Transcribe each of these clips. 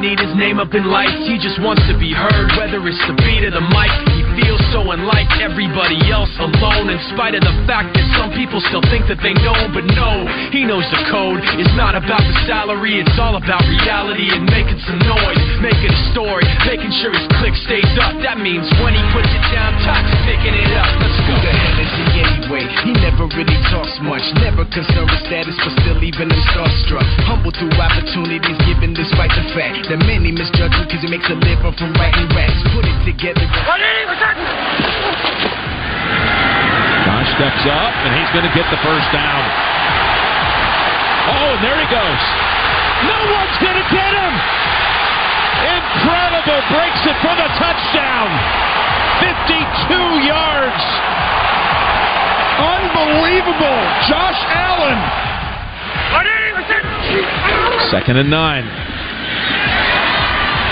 need his name up in lights, he just wants to be heard, whether it's the beat of the mic. He feels so unlike everybody else alone, in spite of the fact that some people still think that they know, but no, he knows the code. It's not about the salary, it's all about reality and making some noise, making a story, making sure his click stays up. That means when he puts it down, Toxic picking it up. Let's go. Who the hell is he anyway? He never really talks much, never concerned with status, but still even him starstruck. Humble through opportunities given despite the fact that many misjudge him because he makes a living from writing raps. Put it together. Josh steps up, and he's going to get the first down. Oh, and there he goes. No one's going to get him. Incredible. Breaks it for the touchdown. 52 yards. Unbelievable. Josh Allen. Second and nine.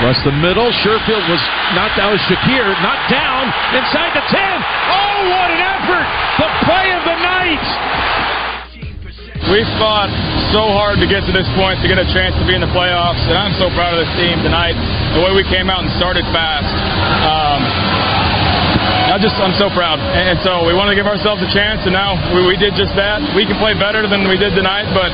Across the middle, Sherfield was knocked out. Shakir not down inside the 10. Oh, what an effort! The play of the night! We fought so hard to get to this point to get a chance to be in the playoffs, and I'm so proud of this team tonight. The way we came out and started fast. I just, I'm so proud. And so we want to give ourselves a chance, and now we, we did just that. We can play better than we did tonight, but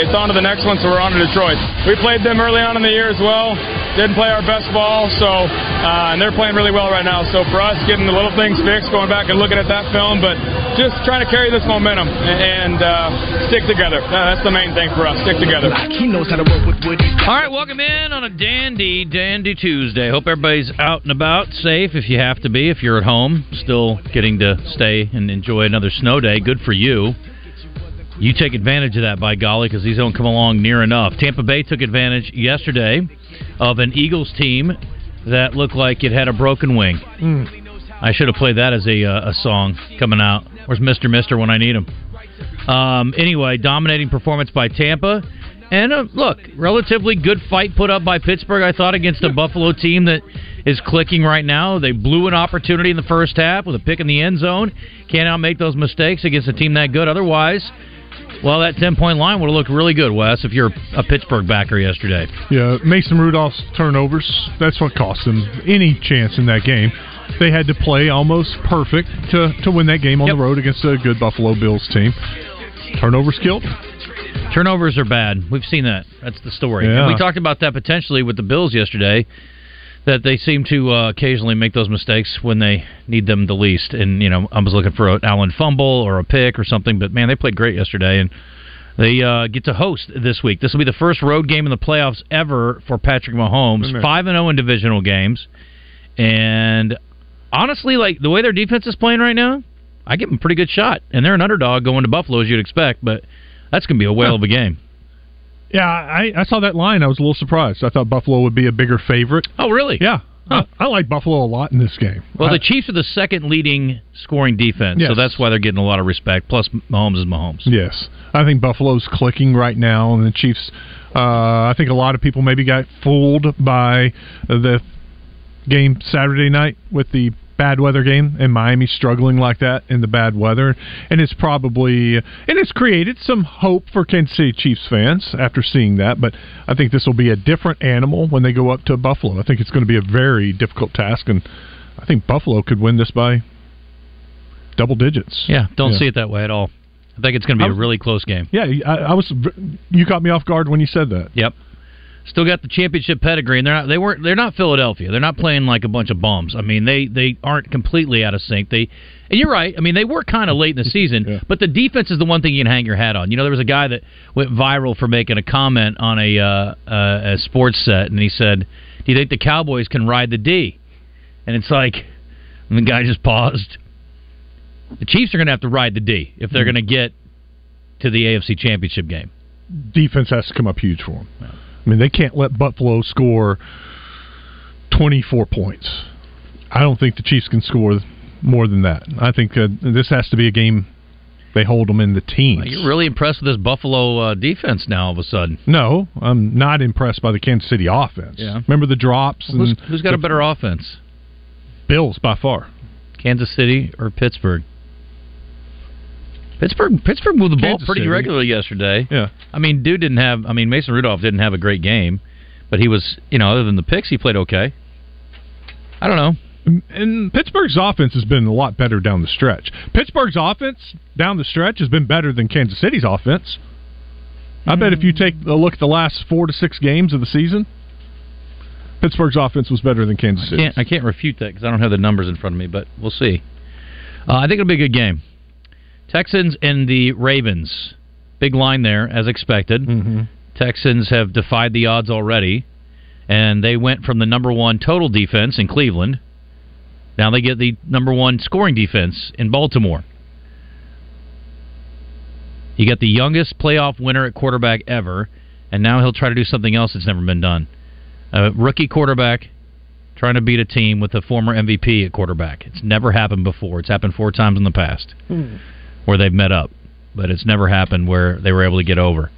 it's on to the next one, so we're on to Detroit. We played them early on in the year as well. Didn't play our best ball, so uh, and they're playing really well right now. So for us, getting the little things fixed, going back and looking at that film, but just trying to carry this momentum and uh, stick together. Uh, That's the main thing for us. Stick together. He knows how to work with Woody. All right, welcome in on a dandy, dandy Tuesday. Hope everybody's out and about, safe if you have to be. If you're at home, still getting to stay and enjoy another snow day, good for you. You take advantage of that, by golly, because these don't come along near enough. Tampa Bay took advantage yesterday of an Eagles team that looked like it had a broken wing. I should have played that as a, uh, a song coming out. Where's Mister Mister when I need him? Um, anyway, dominating performance by Tampa, and uh, look, relatively good fight put up by Pittsburgh. I thought against a Buffalo team that is clicking right now. They blew an opportunity in the first half with a pick in the end zone. Can't out make those mistakes against a team that good. Otherwise, well, that ten point line would have looked really good, Wes, if you're a Pittsburgh backer yesterday. Yeah, Mason Rudolph's turnovers, that's what cost them any chance in that game. They had to play almost perfect to, to win that game on Yep. the road against a good Buffalo Bills team. Turnovers killed. Turnovers are bad. We've seen that. That's the story. Yeah. We talked about that potentially with the Bills yesterday. That they seem to uh, occasionally make those mistakes when they need them the least. And you know, I was looking for an Allen fumble or a pick or something, but man, they played great yesterday, and they uh, get to host this week. This will be the first road game in the playoffs ever for Patrick Mahomes. Five and zero in divisional games, and honestly, like the way their defense is playing right now, I give them a pretty good shot. And they're an underdog going to Buffalo as you'd expect, but that's going to be a whale of a game. Yeah, I, I saw that line. I was a little surprised. I thought Buffalo would be a bigger favorite. Oh, really? Yeah. Huh. I, I like Buffalo a lot in this game. Well, I- the Chiefs are the second leading scoring defense, so that's why they're getting a lot of respect. Plus, Mahomes is Mahomes. Yes, I think Buffalo's clicking right now, and the Chiefs. Uh, I think a lot of people maybe got fooled by the game Saturday night with the bad weather game and Miami struggling like that in the bad weather, and it's probably and it's created some hope for Kansas City Chiefs fans after seeing that. But I think this will be a different animal when they go up to Buffalo. I think it's going to be a very difficult task, and I think Buffalo could win this by double digits. Yeah, don't Yeah. see it that way at all. I think it's going to be a really close game. Yeah, I, I was. You caught me off guard when you said that. Yep. Still got the championship pedigree, and they're not. They weren't. They're not Philadelphia. They're not playing like a bunch of bums. I mean, they they aren't completely out of sync. They, and you're right. I mean, they were kind of late in the season, but the defense is the one thing you can hang your hat on. You know, there was a guy that went viral for making a comment on a uh, uh, a sports set, and he said, "Do you think the Cowboys can ride the D?" And it's like, and the guy just paused. The Chiefs are going to have to ride the D if they're going to get to the AFC Championship game. Defense has to come up huge for them. I mean, they can't let Buffalo score 24 points. I don't think the Chiefs can score more than that. I think uh, this has to be a game they hold them in the teens. You're really impressed with this Buffalo uh, defense now. All of a sudden, No, I'm not impressed by the Kansas City offense. Yeah. Remember the drops? who's, who's got a better offense, Bills by far. Kansas City or Pittsburgh? Pittsburgh Pittsburgh moved the ball Kansas pretty City. regularly yesterday. Yeah. I mean, dude didn't have. I mean, Mason Rudolph didn't have a great game, but he was. You know, other than the picks, he played okay. I don't know. And Pittsburgh's offense has been a lot better down the stretch. Pittsburgh's offense down the stretch has been better than Kansas City's offense. I bet if you take a look at the last four to six games of the season, Pittsburgh's offense was better than Kansas City. I can't refute that because I don't have the numbers in front of me, but we'll see. Uh, I think it'll be a good game. Texans and the Ravens, big line there as expected. Mm-hmm. Texans have defied the odds already, and they went from the number one total defense in Cleveland. Now they get the number one scoring defense in Baltimore. You got the youngest playoff winner at quarterback ever, and now he'll try to do something else that's never been done. A rookie quarterback trying to beat a team with a former MVP at quarterback. It's never happened before. It's happened four times in the past where they've met up, but it's never happened where they were able to get over.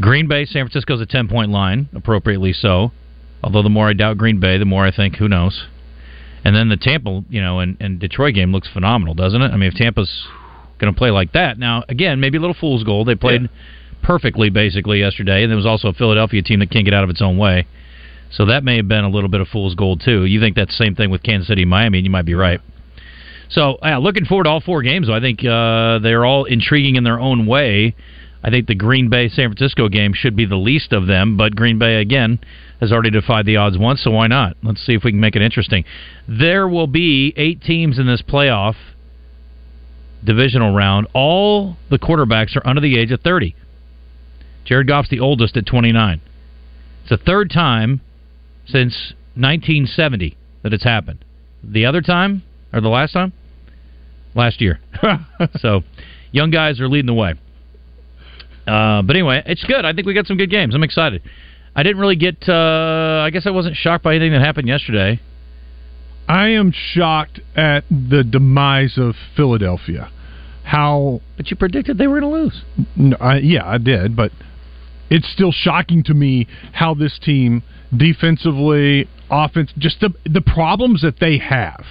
Green Bay, San Francisco's a 10 point line, appropriately so. Although the more I doubt Green Bay, the more I think, who knows. And then the Tampa, you know, and, and Detroit game looks phenomenal, doesn't it? I mean, if Tampa's going to play like that, now, again, maybe a little fool's gold. They played perfectly, basically, yesterday, and there was also a Philadelphia team that can't get out of its own way. So that may have been a little bit of fool's gold, too. You think that's the same thing with Kansas City and Miami, and you might be right. So, yeah, looking forward to all four games. I think uh, they're all intriguing in their own way. I think the Green Bay San Francisco game should be the least of them, but Green Bay again has already defied the odds once, so why not? Let's see if we can make it interesting. There will be eight teams in this playoff divisional round. All the quarterbacks are under the age of 30. Jared Goff's the oldest at 29. It's the third time since 1970 that it's happened. The other time, or the last time? Last year. so, young guys are leading the way. Uh, but anyway, it's good. I think we got some good games. I'm excited. I didn't really get. Uh, I guess I wasn't shocked by anything that happened yesterday. I am shocked at the demise of Philadelphia. How? But you predicted they were going to lose. No, I, yeah, I did, but it's still shocking to me how this team defensively, offense, just the the problems that they have.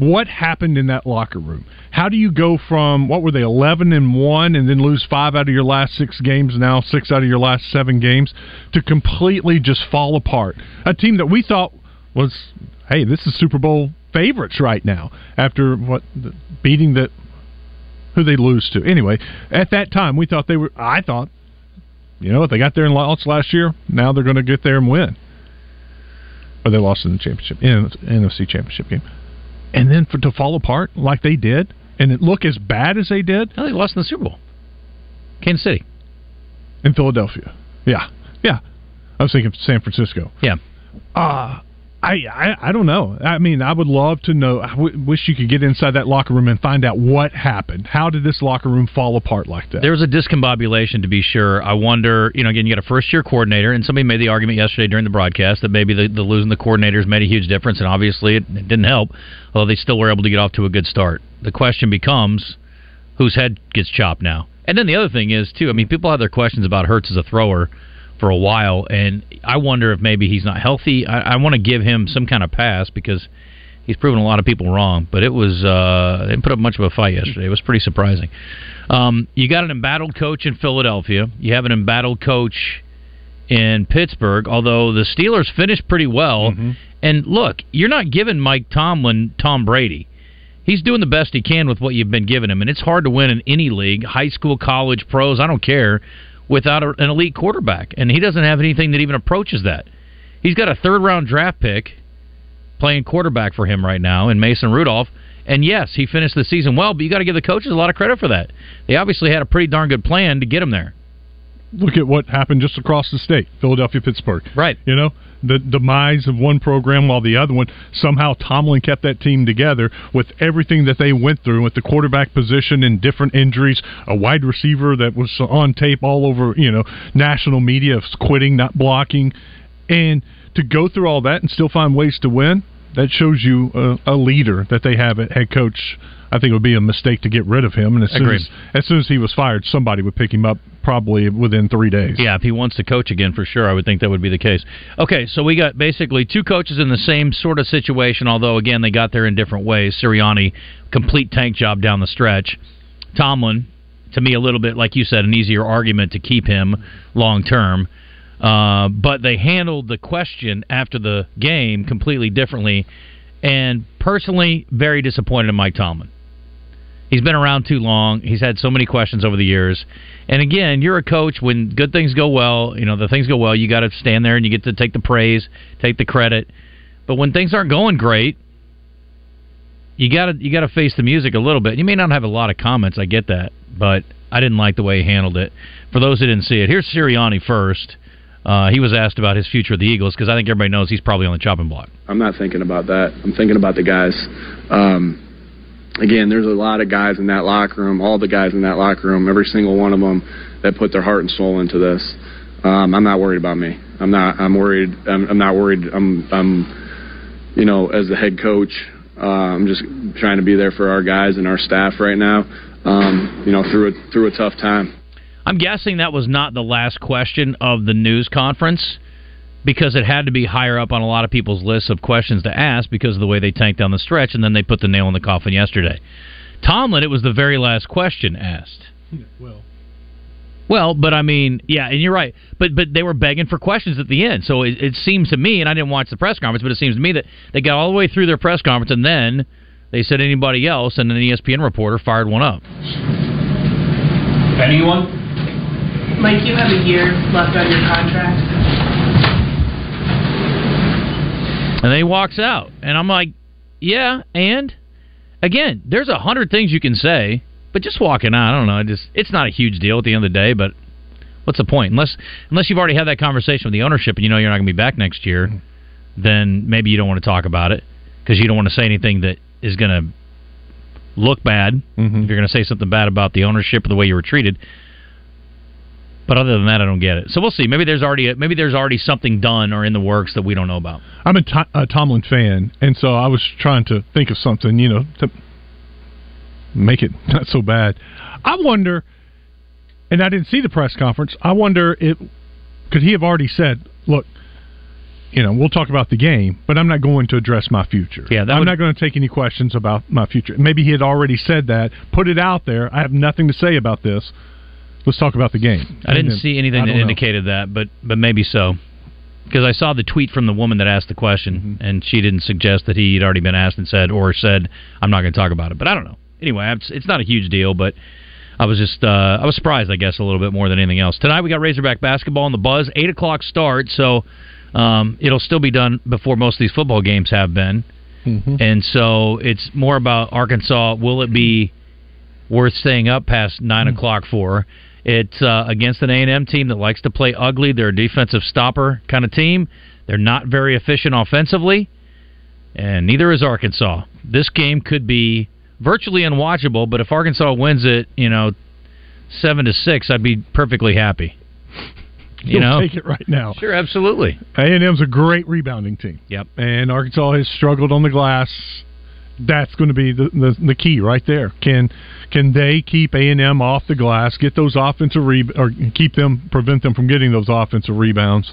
What happened in that locker room? How do you go from what were they eleven and one, and then lose five out of your last six games, now six out of your last seven games, to completely just fall apart? A team that we thought was, hey, this is Super Bowl favorites right now after what beating the who they lose to. Anyway, at that time we thought they were. I thought, you know, if they got there and lost last year, now they're going to get there and win. Or they lost in the championship, in NFC championship game, and then for to fall apart like they did, and it look as bad as they did. No, they lost in the Super Bowl. Kansas City in Philadelphia. Yeah, yeah. I was thinking San Francisco. Yeah. Uh I, I I don't know. I mean, I would love to know. I w- wish you could get inside that locker room and find out what happened. How did this locker room fall apart like that? There was a discombobulation, to be sure. I wonder, you know, again, you got a first year coordinator, and somebody made the argument yesterday during the broadcast that maybe the, the losing the coordinators made a huge difference, and obviously it, it didn't help, although they still were able to get off to a good start. The question becomes whose head gets chopped now? And then the other thing is, too, I mean, people have their questions about Hurts as a thrower for a while, and I wonder if maybe he's not healthy. I, I want to give him some kind of pass because he's proven a lot of people wrong. But it was uh, they didn't put up much of a fight yesterday. It was pretty surprising. Um, you got an embattled coach in Philadelphia. You have an embattled coach in Pittsburgh. Although the Steelers finished pretty well, and look, you're not giving Mike Tomlin Tom Brady. He's doing the best he can with what you've been giving him, and it's hard to win in any league, high school, college, pros. I don't care without a, an elite quarterback, and he doesn't have anything that even approaches that. He's got a third round draft pick playing quarterback for him right now in Mason Rudolph. And yes, he finished the season well, but you got to give the coaches a lot of credit for that. They obviously had a pretty darn good plan to get him there. Look at what happened just across the state, Philadelphia, Pittsburgh. Right. You know, the demise of one program while the other one somehow Tomlin kept that team together with everything that they went through with the quarterback position and different injuries, a wide receiver that was on tape all over, you know, national media of quitting, not blocking, and to go through all that and still find ways to win. That shows you a, a leader that they have at head coach. I think it would be a mistake to get rid of him. And as soon Agreed. as, as soon as he was fired, somebody would pick him up probably within three days. Yeah, if he wants to coach again, for sure, I would think that would be the case. Okay, so we got basically two coaches in the same sort of situation, although again they got there in different ways. Sirianni, complete tank job down the stretch. Tomlin, to me, a little bit like you said, an easier argument to keep him long term. Uh, but they handled the question after the game completely differently, and personally, very disappointed in Mike Tomlin. He's been around too long. He's had so many questions over the years. And again, you're a coach. When good things go well, you know the things go well. You got to stand there and you get to take the praise, take the credit. But when things aren't going great, you got to you got to face the music a little bit. You may not have a lot of comments. I get that, but I didn't like the way he handled it. For those who didn't see it, here's Sirianni first. Uh, he was asked about his future of the Eagles because I think everybody knows he's probably on the chopping block. I'm not thinking about that. I'm thinking about the guys. Um, again, there's a lot of guys in that locker room, all the guys in that locker room, every single one of them that put their heart and soul into this. Um, I'm not worried about me. I'm not. I'm worried. I'm, I'm not worried. I'm. I'm. You know, as the head coach, uh, I'm just trying to be there for our guys and our staff right now. Um, you know, through a through a tough time. I'm guessing that was not the last question of the news conference because it had to be higher up on a lot of people's lists of questions to ask because of the way they tanked down the stretch and then they put the nail in the coffin yesterday. Tomlin, it was the very last question asked. Well, Well, but I mean, yeah, and you're right. But but they were begging for questions at the end. So it, it seems to me, and I didn't watch the press conference, but it seems to me that they got all the way through their press conference and then they said anybody else, and an ESPN reporter fired one up. Anyone? Mike, you have a year left on your contract. And then he walks out. And I'm like, yeah, and again, there's a hundred things you can say, but just walking out, I don't know, I just it's not a huge deal at the end of the day, but what's the point? Unless unless you've already had that conversation with the ownership and you know you're not going to be back next year, then maybe you don't want to talk about it because you don't want to say anything that is going to look bad. Mm-hmm. If you're going to say something bad about the ownership or the way you were treated. But other than that, I don't get it. So we'll see. Maybe there's already a, maybe there's already something done or in the works that we don't know about. I'm a, a Tomlin fan, and so I was trying to think of something, you know, to make it not so bad. I wonder, and I didn't see the press conference. I wonder if could he have already said, "Look, you know, we'll talk about the game, but I'm not going to address my future. Yeah, I'm would- not going to take any questions about my future." Maybe he had already said that, put it out there. I have nothing to say about this. Let's talk about the game. I didn't see anything that know. indicated that, but but maybe so. Because I saw the tweet from the woman that asked the question, Mm-hmm. and she didn't suggest that he had already been asked and said, or said, "I'm not going to talk about it." But I don't know. Anyway, it's, it's not a huge deal, but I was just uh, I was surprised, I guess, a little bit more than anything else. Tonight we got Razorback basketball on the buzz, eight o'clock start, so um, it'll still be done before most of these football games have been, Mm-hmm. and so it's more about Arkansas. Will it be worth staying up past 9 Mm. o'clock for? It's uh, against an A and M team that likes to play ugly. They're a defensive stopper kind of team. They're not very efficient offensively, and neither is Arkansas. This game could be virtually unwatchable, but if Arkansas wins it, you know, seven to six, I'd be perfectly happy. You You'll know, take it right now. sure, absolutely. A&M's a great rebounding team. Yep. And Arkansas has struggled on the glass. That's going to be the, the the key right there. Can can they keep A&M off the glass, get those offensive re- or keep them prevent them from getting those offensive rebounds?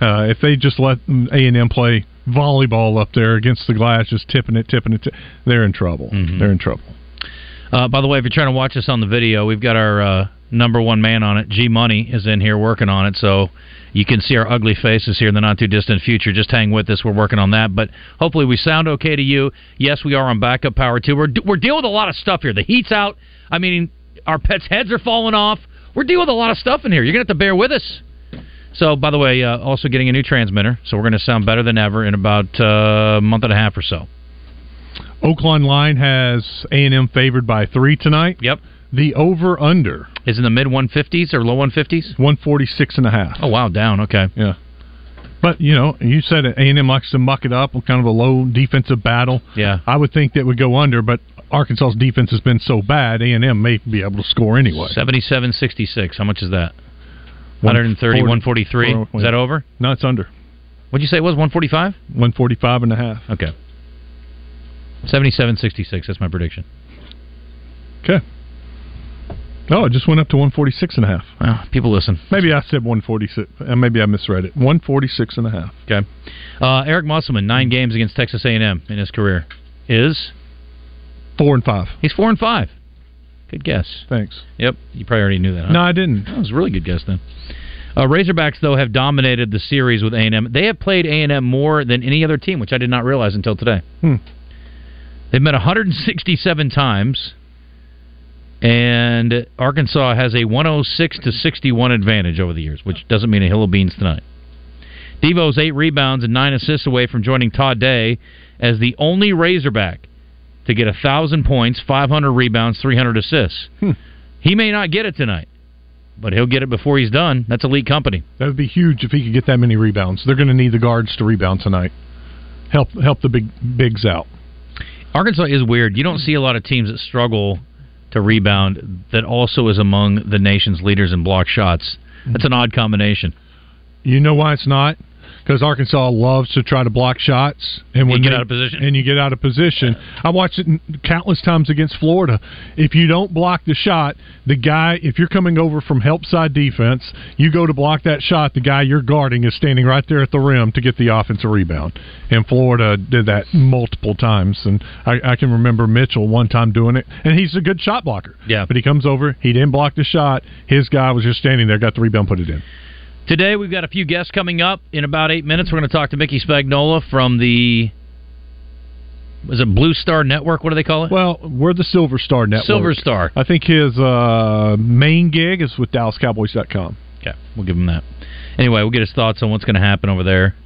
Uh, if they just let A&M play volleyball up there against the glass, just tipping it, tipping it, ti- they're in trouble. They're in trouble. Uh, by the way, if you're trying to watch us on the video, we've got our uh, number one man on it. G Money is in here working on it, so you can see our ugly faces here in the not too distant future. Just hang with us; we're working on that. But hopefully, we sound okay to you. Yes, we are on backup power too. We're we're dealing with a lot of stuff here. The heat's out. I mean, our pets' heads are falling off. We're dealing with a lot of stuff in here. You're gonna have to bear with us. So, by the way, uh, also getting a new transmitter, so we're going to sound better than ever in about uh, a month and a half or so. Oaklawn line has A and M favored by three tonight. Yep. The over under is in the mid 150s or low 150s. 146 and a half. Oh wow, down. Okay. Yeah. But you know, you said A and M likes to muck it up, kind of a low defensive battle. Yeah. I would think that would go under, but Arkansas's defense has been so bad, A and M may be able to score anyway. 77-66. How much is that? 130, 143. Is that over? No, it's under. What'd you say it was? 145? 145 and a half. Okay. 77-66. That's my prediction. Okay. Oh, it just went up to 146 and a half. Well, people listen. Maybe I said 146. Uh, maybe I misread it. 146 and a half. Okay. Uh, Eric Musselman, nine games against Texas A&M in his career, is four and five. He's four and five. Good guess. Thanks. Yep. You probably already knew that. Huh? No, I didn't. That was a really good guess then. Uh, Razorbacks though have dominated the series with A&M. They have played A&M more than any other team, which I did not realize until today. Hmm. They've met 167 times, and Arkansas has a 106 to 61 advantage over the years, which doesn't mean a hill of beans tonight. Devo's eight rebounds and nine assists away from joining Todd Day as the only Razorback to get a thousand points, 500 rebounds, 300 assists. Hmm. He may not get it tonight, but he'll get it before he's done. That's elite company. That would be huge if he could get that many rebounds. They're going to need the guards to rebound tonight. Help help the big bigs out. Arkansas is weird. You don't see a lot of teams that struggle to rebound that also is among the nation's leaders in block shots. That's mm-hmm. an odd combination. You know why it's not? Because Arkansas loves to try to block shots, and when you get they- out of position. and you get out of position. I watched it countless times against Florida. If you don't block the shot, the guy, if you're coming over from help side defense, you go to block that shot. The guy you're guarding is standing right there at the rim to get the offensive rebound. And Florida did that multiple times, and I, I can remember Mitchell one time doing it. And he's a good shot blocker. Yeah. but he comes over, he didn't block the shot. His guy was just standing there, got the rebound, put it in. Today we've got a few guests coming up in about eight minutes. We're going to talk to Mickey Spagnola from the was it Blue Star Network? What do they call it? Well, we're the Silver Star Network. Silver Star. I think his uh, main gig is with DallasCowboys.com. Okay, we'll give him that. Anyway, we'll get his thoughts on what's going to happen over there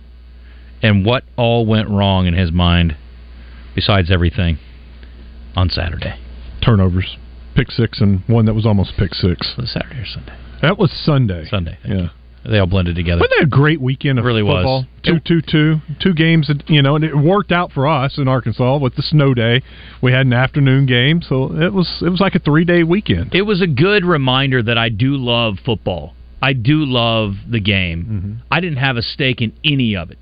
and what all went wrong in his mind, besides everything, on Saturday. Turnovers, pick six, and one that was almost pick six. Was it Saturday or Sunday? That was Sunday. Sunday. Yeah. They all blended together. Wasn't that a great weekend of Really was. football? Two, two, two, two games. You know, and it worked out for us in Arkansas with the snow day. We had an afternoon game, so it was it was like a three day weekend. It was a good reminder that I do love football. I do love the game. Mm-hmm. I didn't have a stake in any of it.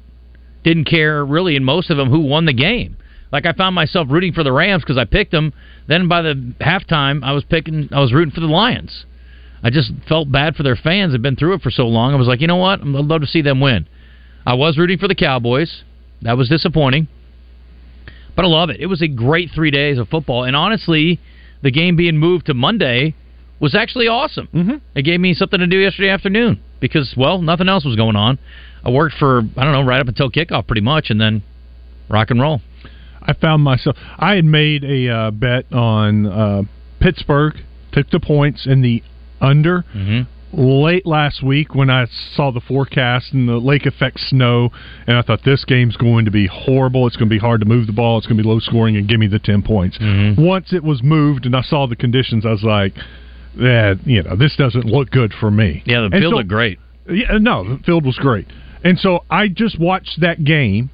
Didn't care really in most of them who won the game. Like I found myself rooting for the Rams because I picked them. Then by the halftime, I was picking. I was rooting for the Lions. I just felt bad for their fans. Had been through it for so long. I was like, you know what? I'd love to see them win. I was rooting for the Cowboys. That was disappointing. But I love it. It was a great three days of football. And honestly, the game being moved to Monday was actually awesome. Mm-hmm. It gave me something to do yesterday afternoon because, well, nothing else was going on. I worked for, I don't know, right up until kickoff pretty much, and then rock and roll. I found myself. I had made a uh, bet on uh, Pittsburgh, took the points in the under. Mm-hmm. Late last week, when I saw the forecast and the lake effect snow, and I thought this game's going to be horrible. It's going to be hard to move the ball. It's going to be low scoring, and give me the ten points. Mm-hmm. Once it was moved, and I saw the conditions, I was like, "Yeah, you know, this doesn't look good for me." Yeah, the And field so- looked great. yeah, no, the field was great. And so I just watched that game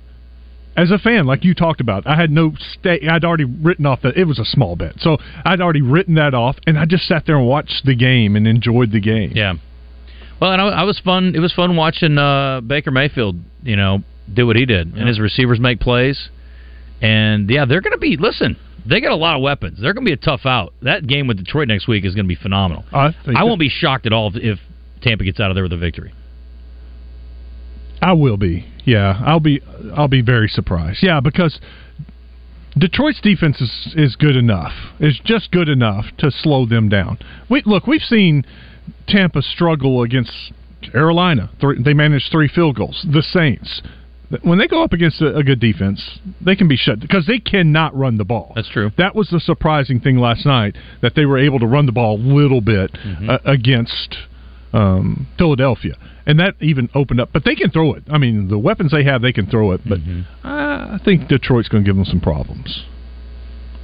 as a fan, like you talked about. I had no stake. I'd already written off that it was a small bet, so I'd already written that off, and I just sat there and watched the game and enjoyed the game. Yeah. Well, and I, I was fun. It was fun watching uh, Baker Mayfield, you know, do what he did, and his receivers make plays. And yeah, they're going to be. Listen, they got a lot of weapons. They're going to be a tough out. That game with Detroit next week is going to be phenomenal. I, think I won't be shocked at all if, if Tampa gets out of there with a victory. I will be. Yeah, I'll be. I'll be very surprised. Yeah, because Detroit's defense is is good enough. Is just good enough to slow them down. We look. We've seen Tampa struggle against Carolina. Three, they managed three field goals. The Saints. when they go up against a, a good defense, they can be shut because they cannot run the ball. That's true. That was the surprising thing last night that they were able to run the ball a little bit Mm-hmm. uh, against um, Philadelphia, and that even opened up. But they can throw it. I mean, the weapons they have, they can throw it. But Mm-hmm. I think Detroit's going to give them some problems.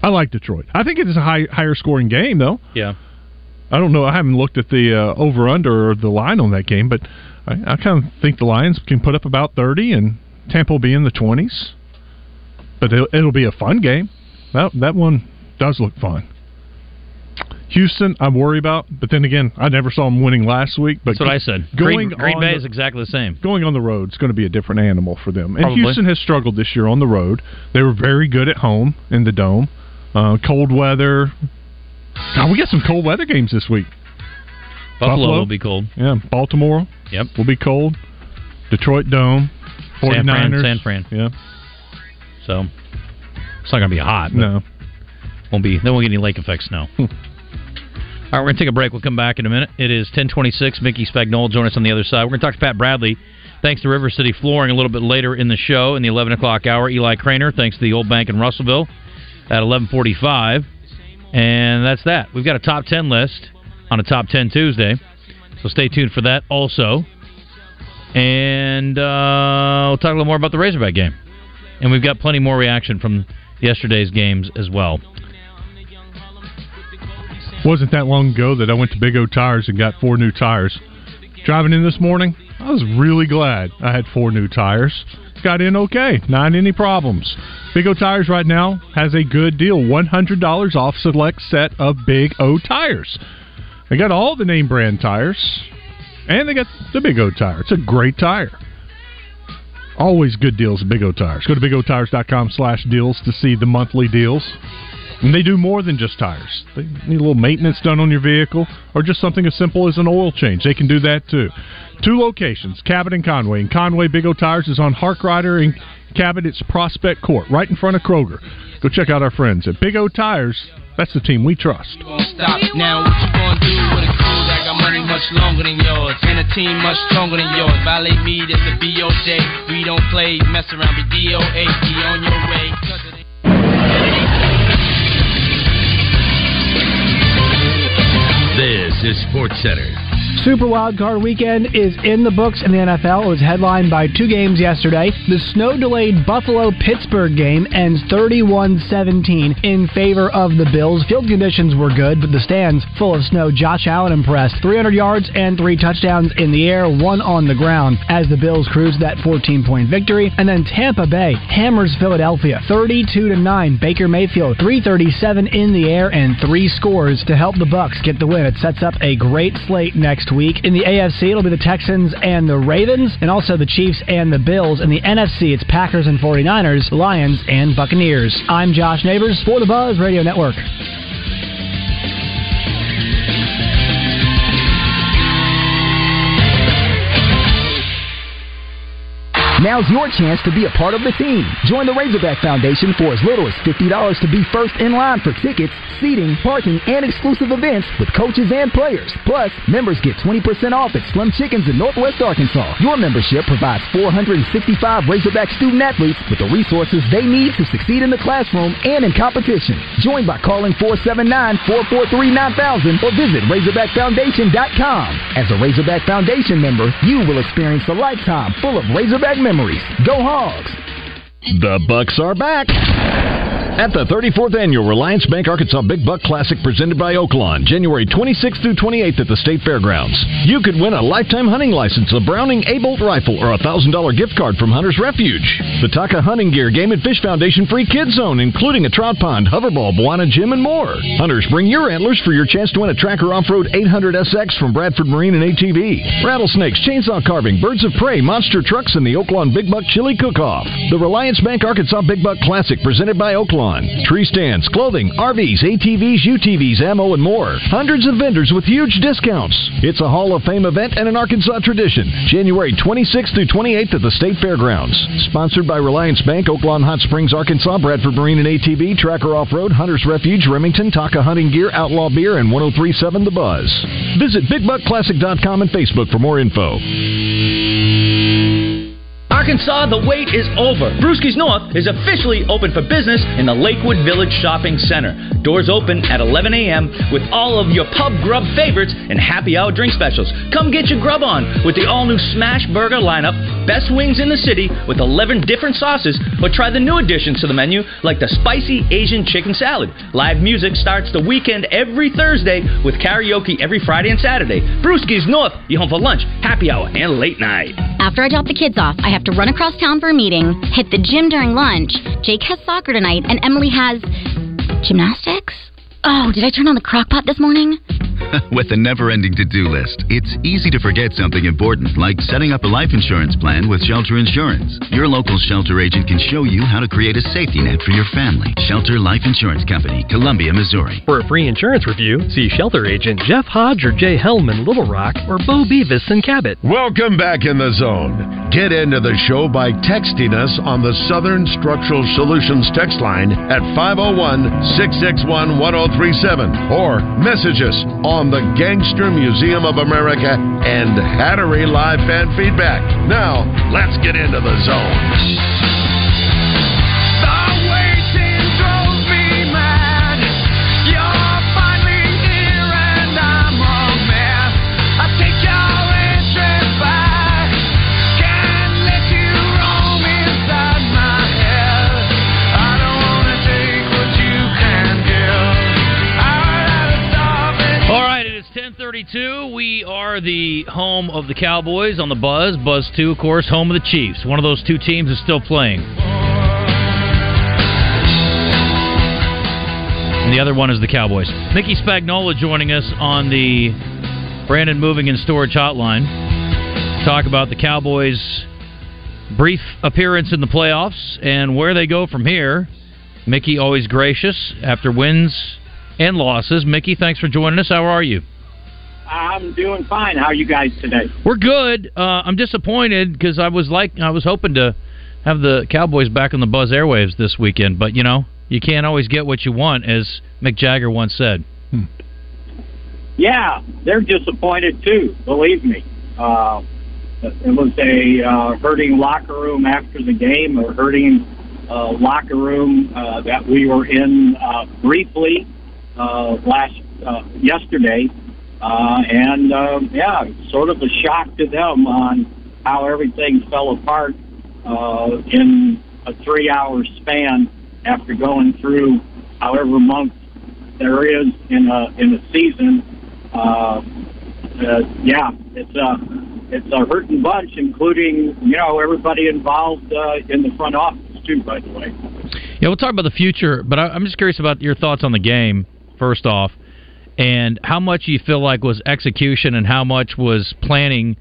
I like Detroit. I think it's a high, higher scoring game, though. Yeah. I don't know. I haven't looked at the uh, over under or the line on that game, but I, I kind of think the Lions can put up about thirty, and Tampa will be in the twenties. But it'll, it'll be a fun game. That that one does look fun. Houston, I worry about, but then again, I never saw them winning last week. But That's what I said. Going Green, Green Bay the- is exactly the same. going on the road is going to be a different animal for them. And Probably. Houston has struggled this year on the road. They were very good at home in the dome. Uh, cold weather. Now we got some cold weather games this week. Buffalo, will be cold. Yeah, Baltimore. Yep. Will be cold. Detroit Dome. San Fran, 49ers. San Fran. Yeah. So it's not going to be hot. No. Won't be. They won't get any lake effect snow. All right, we're going to take a break. We'll come back in a minute. It is 1026. Mickey Spagnola join us on the other side. We're going to talk to Pat Bradley. Thanks to River City Flooring a little bit later in the show in the 11 o'clock hour. Eli Craner, thanks to the Old Bank in Russellville at 1145. And that's that. We've got a top 10 list on a top 10 Tuesday. So stay tuned for that also. And uh, we'll talk a little more about the Razorback game. And we've got plenty more reaction from yesterday's games as well. Wasn't that long ago that I went to Big O Tires and got four new tires. Driving in this morning, I was really glad I had four new tires. Got in okay, not any problems. Big O Tires right now has a good deal $100 off select set of Big O Tires. They got all the name brand tires, and they got the Big O tire. It's a great tire. Always good deals at Big O Tires. Go to bigotires.com slash deals to see the monthly deals. And they do more than just tires. They need a little maintenance done on your vehicle or just something as simple as an oil change. They can do that too. Two locations, Cabot and Conway. And Conway Big O Tires is on Harkrider and Cabot. It's Prospect Court, right in front of Kroger. Go check out our friends at Big O Tires. That's the team we trust. Stop now, what you gonna do with a crew that got money much longer than yours and a team much stronger than yours? Me, that's a BOJ. We don't play, mess around, DOA. Be on your way. Is Sports Center. Super Wild Card Weekend is in the books in the NFL. It was headlined by two games yesterday. The snow delayed Buffalo Pittsburgh game ends 31 17 in favor of the Bills. Field conditions were good, but the stands full of snow. Josh Allen impressed. 300 yards and three touchdowns in the air, one on the ground as the Bills cruised that 14 point victory. And then Tampa Bay hammers Philadelphia 32 to 9. Baker Mayfield 337 in the air and three scores to help the Bucks get the win. It sets up a great slate next week. In the AFC, it'll be the Texans and the Ravens, and also the Chiefs and the Bills. In the NFC, it's Packers and 49ers, Lions and Buccaneers. I'm Josh Neighbors for the Buzz Radio Network. Now's your chance to be a part of the team. Join the Razorback Foundation for as little as $50 to be first in line for tickets, seating, parking, and exclusive events with coaches and players. Plus, members get 20% off at Slim Chickens in Northwest Arkansas. Your membership provides 465 Razorback student athletes with the resources they need to succeed in the classroom and in competition. Join by calling 479-443-9000 or visit RazorbackFoundation.com. As a Razorback Foundation member, you will experience a lifetime full of Razorback memories. Go Hogs! The Bucks are back. At the 34th Annual Reliance Bank Arkansas Big Buck Classic presented by Oaklawn, January 26th through 28th at the State Fairgrounds. You could win a lifetime hunting license, a Browning A-Bolt rifle, or a $1,000 gift card from Hunter's Refuge. The Taka Hunting Gear Game and Fish Foundation free kids zone, including a trout pond, hoverball, Buana gym, and more. Hunters, bring your antlers for your chance to win a Tracker Off-Road 800 SX from Bradford Marine and ATV. Rattlesnakes, chainsaw carving, birds of prey, monster trucks, and the Oaklawn Big Buck Chili Cook-Off. The Reliance Bank Arkansas Big Buck Classic presented by Oaklawn. Tree stands, clothing, RVs, ATVs, UTVs, ammo, and more. Hundreds of vendors with huge discounts. It's a Hall of Fame event and an Arkansas tradition. January 26th through 28th at the State Fairgrounds. Sponsored by Reliance Bank, Oaklawn Hot Springs, Arkansas, Bradford Marine and ATV, Tracker Off-Road, Hunter's Refuge, Remington, Taka Hunting Gear, Outlaw Beer, and 1037 The Buzz. Visit BigBuckClassic.com and Facebook for more info. Arkansas, the wait is over. Brewski's North is officially open for business in the Lakewood Village Shopping Center. Doors open at 11 a.m. with all of your pub grub favorites and happy hour drink specials. Come get your grub on with the all new Smash Burger lineup, best wings in the city with 11 different sauces, or try the new additions to the menu like the spicy Asian chicken salad. Live music starts the weekend every Thursday with karaoke every Friday and Saturday. Brewski's North, you home for lunch, happy hour, and late night. After I drop the kids off, I have to run across town for a meeting, hit the gym during lunch. Jake has soccer tonight, and Emily has gymnastics. Oh, did I turn on the crock pot this morning? With a never ending to do list, it's easy to forget something important, like setting up a life insurance plan with Shelter Insurance. Your local shelter agent can show you how to create a safety net for your family. Shelter Life Insurance Company, Columbia, Missouri. For a free insurance review, see shelter agent Jeff Hodge or Jay Hellman, Little Rock or Bo Beavis in Cabot. Welcome back in the zone. Get into the show by texting us on the Southern Structural Solutions text line at 501 661 1037 or message us on the Gangster Museum of America and Hattery Live Fan Feedback. Now, let's get into the zone. 10:32. We are the home of the Cowboys on the Buzz. Buzz 2, of course, home of the Chiefs. One of those two teams is still playing. And the other one is the Cowboys. Mickey Spagnola joining us on the Brandon Moving and Storage Hotline. Talk about the Cowboys' brief appearance in the playoffs and where they go from here. Mickey always gracious after wins and losses. Mickey, thanks for joining us. How are you? I'm doing fine. How are you guys today? We're good. Uh, I'm disappointed because I was like I was hoping to have the Cowboys back on the Buzz airwaves this weekend, but you know you can't always get what you want, as Mick Jagger once said. Yeah, they're disappointed too. Believe me. Uh, it was a uh, hurting locker room after the game, a hurting uh, locker room uh, that we were in uh, briefly uh, last uh, yesterday, uh, and uh, yeah, sort of a shock to them on how everything fell apart uh, in a three-hour span after going through however months there is in a in a season. Uh, uh, yeah, it's a it's a hurting bunch, including you know everybody involved uh, in the front office too. By the way. Yeah, we'll talk about the future, but I, I'm just curious about your thoughts on the game first off, and how much you feel like was execution and how much was planning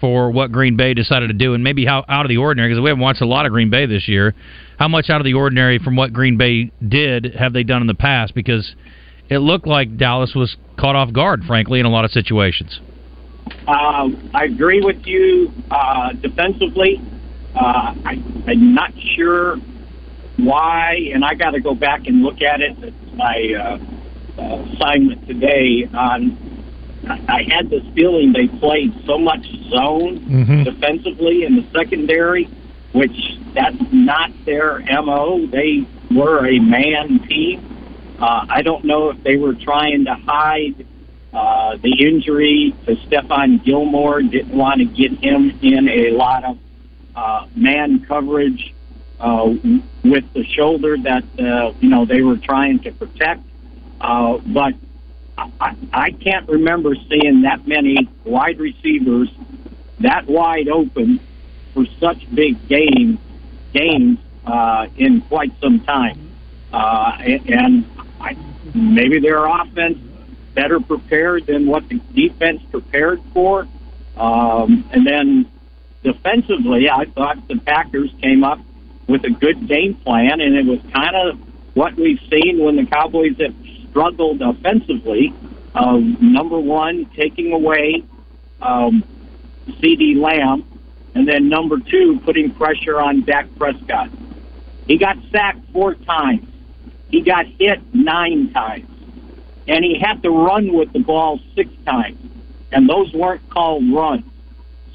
for what Green Bay decided to do, and maybe how out of the ordinary because we haven't watched a lot of Green Bay this year. How much out of the ordinary from what Green Bay did have they done in the past? Because it looked like Dallas was caught off guard, frankly, in a lot of situations. Uh, I agree with you uh, defensively. Uh, I, I'm not sure why, and I got to go back and look at it. My uh, uh, assignment today. On I had this feeling they played so much zone Mhm. defensively in the secondary, which that's not their mo. They were a man team. Uh, I don't know if they were trying to hide uh, the injury to Stephon Gilmore. Didn't want to get him in a lot of uh, man coverage uh, with the shoulder that uh, you know they were trying to protect. Uh, but I, I can't remember seeing that many wide receivers that wide open for such big games games uh, in quite some time. Uh, and and I, maybe their offense better prepared than what the defense prepared for. Um, and then defensively, I thought the Packers came up with a good game plan, and it was kind of what we've seen when the Cowboys have struggled offensively. Uh, number one, taking away um, CeeDee Lamb, and then number two, putting pressure on Dak Prescott. He got sacked four times. He got hit nine times. And he had to run with the ball six times. And those weren't called runs.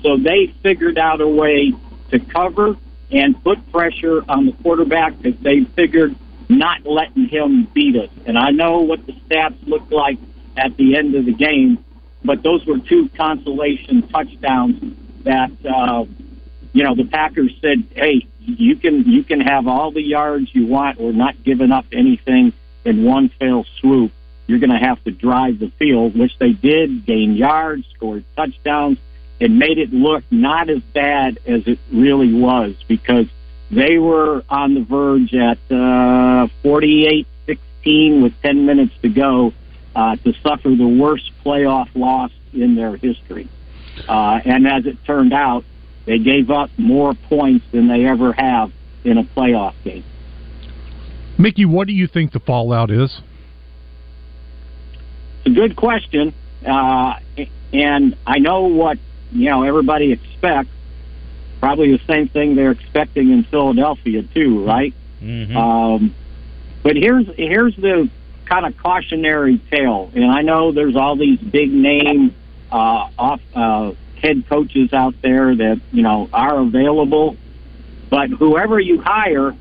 So they figured out a way to cover and put pressure on the quarterback because they figured not letting him beat us. And I know what the stats looked like at the end of the game, but those were two consolation touchdowns that uh, you know the Packers said, "Hey, you can you can have all the yards you want. We're not giving up anything in one fell swoop. You're going to have to drive the field," which they did, gain yards, scored touchdowns, and made it look not as bad as it really was because they were on the verge at uh, 48-16 with 10 minutes to go uh, to suffer the worst playoff loss in their history. Uh, and as it turned out, they gave up more points than they ever have in a playoff game. Mickey, what do you think the fallout is? It's a good question, uh, and I know what you know everybody expects. Probably the same thing they're expecting in Philadelphia too, right? Mm-hmm. Um, but here's here's the kind of cautionary tale, and I know there's all these big name uh, off uh, head coaches out there that you know are available, but whoever you hire,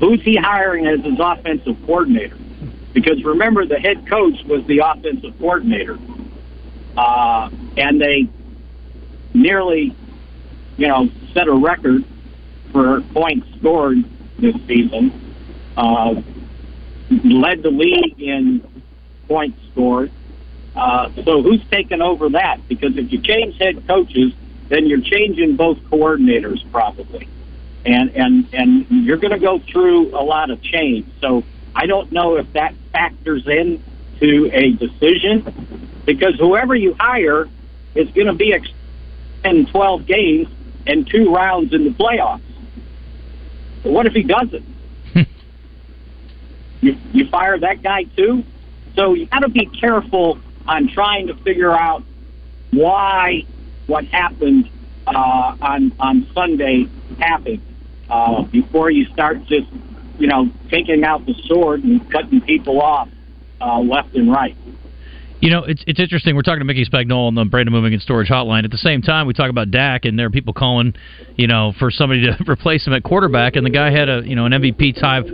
who's he hiring as his offensive coordinator? Because remember, the head coach was the offensive coordinator, uh, and they nearly, you know, set a record for points scored this season. Uh, led the league in points scored. Uh, so who's taking over that? Because if you change head coaches, then you're changing both coordinators probably, and and and you're going to go through a lot of change. So I don't know if that factors in to a decision, because whoever you hire is going to be ex- in 12 games and two rounds in the playoffs. But what if he doesn't? you you fire that guy too. So you got to be careful on trying to figure out why what happened uh, on on Sunday happened uh, before you start just you know taking out the sword and cutting people off uh, left and right. You know, it's it's interesting. We're talking to Mickey Spagnola on the Brandon Moving and Storage Hotline. At the same time, we talk about Dak, and there are people calling, you know, for somebody to replace him at quarterback, and the guy had a you know an MVP type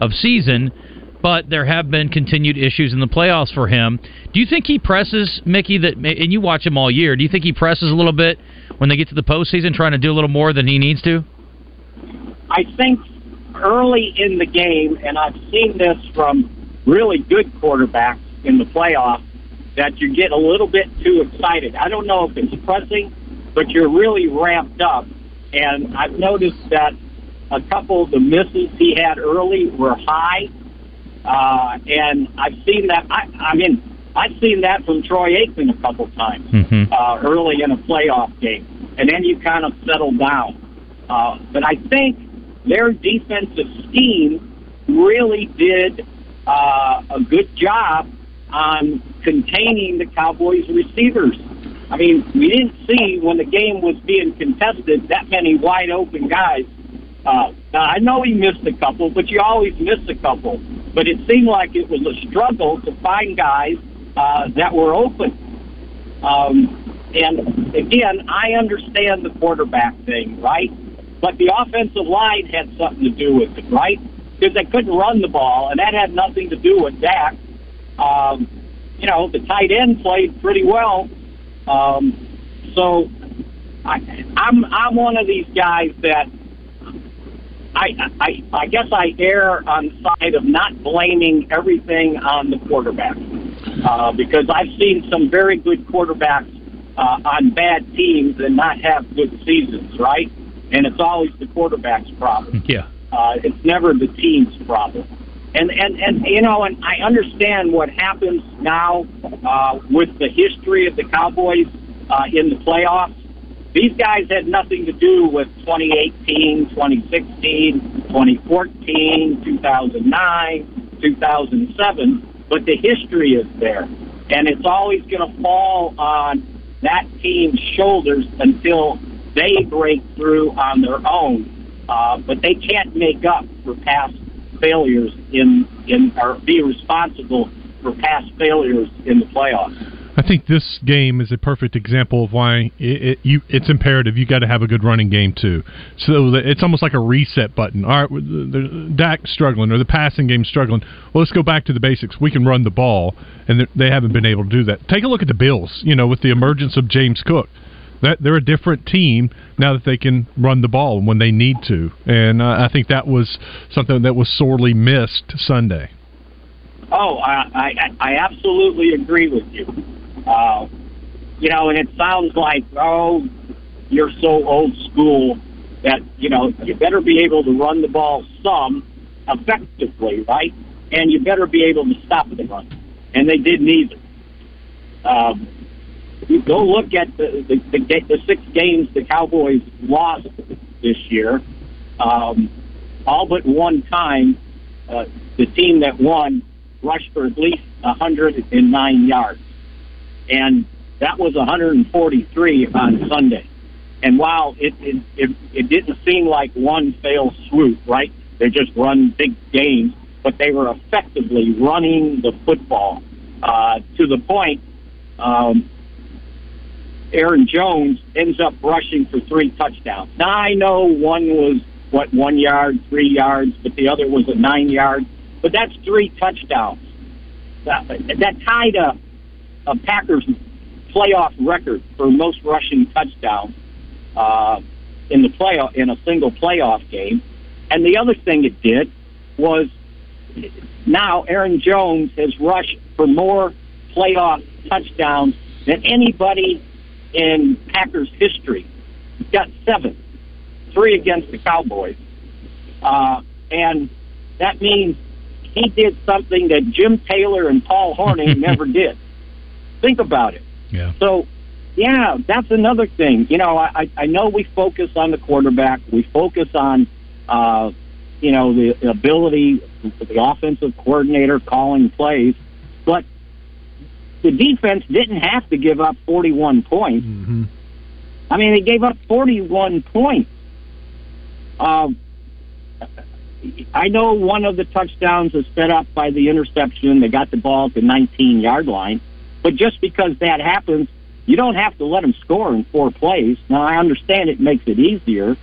of season, but there have been continued issues in the playoffs for him. Do you think he presses Mickey that? And you watch him all year. Do you think he presses a little bit when they get to the postseason, trying to do a little more than he needs to? I think early in the game, and I've seen this from really good quarterbacks in the playoffs, that you get a little bit too excited. I don't know if it's pressing, but you're really ramped up. And I've noticed that a couple of the misses he had early were high. Uh, and I've seen that. I, I mean, I've seen that from Troy Aikman a couple times Mm-hmm. uh, early in a playoff game, and then you kind of settle down. Uh, but I think their defensive scheme really did uh, a good job on containing the Cowboys' receivers. I mean, we didn't see when the game was being contested that many wide open guys. Uh, now, I know he missed a couple, but you always miss a couple. But it seemed like it was a struggle to find guys uh, that were open. Um, and again, I understand the quarterback thing, right? But the offensive line had something to do with it, right? Because they couldn't run the ball, and that had nothing to do with Dak. Um, you know, the tight end played pretty well. Um, so I, I'm I'm one of these guys that I, I I guess I err on the side of not blaming everything on the quarterback uh, because I've seen some very good quarterbacks uh, on bad teams and not have good seasons, right? And it's always the quarterback's problem. Yeah. Uh, it's never the team's problem. And and and you know, and I understand what happens now uh, with the history of the Cowboys uh, in the playoffs. These guys had nothing to do with 2018, 2016, 2014, 2009, 2007, but the history is there, and it's always going to fall on that team's shoulders until they break through on their own. Uh, but they can't make up for past failures in in or be responsible for past failures in the playoffs. I think this game is a perfect example of why it, it, you, it's imperative. You got to have a good running game too. So it's almost like a reset button. All right, the, the Dak struggling or the passing game struggling. Well, let's go back to the basics. We can run the ball, and they haven't been able to do that. Take a look at the Bills. You know, with the emergence of James Cook, that they're a different team now that they can run the ball when they need to. And uh, I think that was something that was sorely missed Sunday. Oh, I, I, I absolutely agree with you. Uh, you know, and it sounds like, oh, you're so old school that, you know, you better be able to run the ball some effectively, right? And you better be able to stop the run. And they did neither. Um, you go look at the, the, the, the six games the Cowboys lost this year. Um, all but one time, uh, the team that won rushed for at least 109 yards. And that was 143 on Sunday. And while it, it, it, it didn't seem like one fail swoop, right? They just run big games, but they were effectively running the football uh, to the point um, Aaron Jones ends up rushing for three touchdowns. Now I know one was what one yard, three yards, but the other was a nine yard. But that's three touchdowns. That, that tied a, a Packers playoff record for most rushing touchdowns uh, in the playoff in a single playoff game. And the other thing it did was now Aaron Jones has rushed for more playoff touchdowns than anybody in Packers history. He's got seven, three against the Cowboys. Uh, and that means he did something that Jim Taylor and Paul Hornung never did. Think about it. Yeah. So, yeah, that's another thing. You know, I, I know we focus on the quarterback. We focus on, uh, you know, the ability, the offensive coordinator calling plays. But the defense didn't have to give up 41 points. Mm-hmm. I mean, they gave up 41 points. Um, I know one of the touchdowns was set up by the interception. They got the ball at the 19 yard line. But just because that happens, you don't have to let them score in four plays. Now, I understand it makes it easier.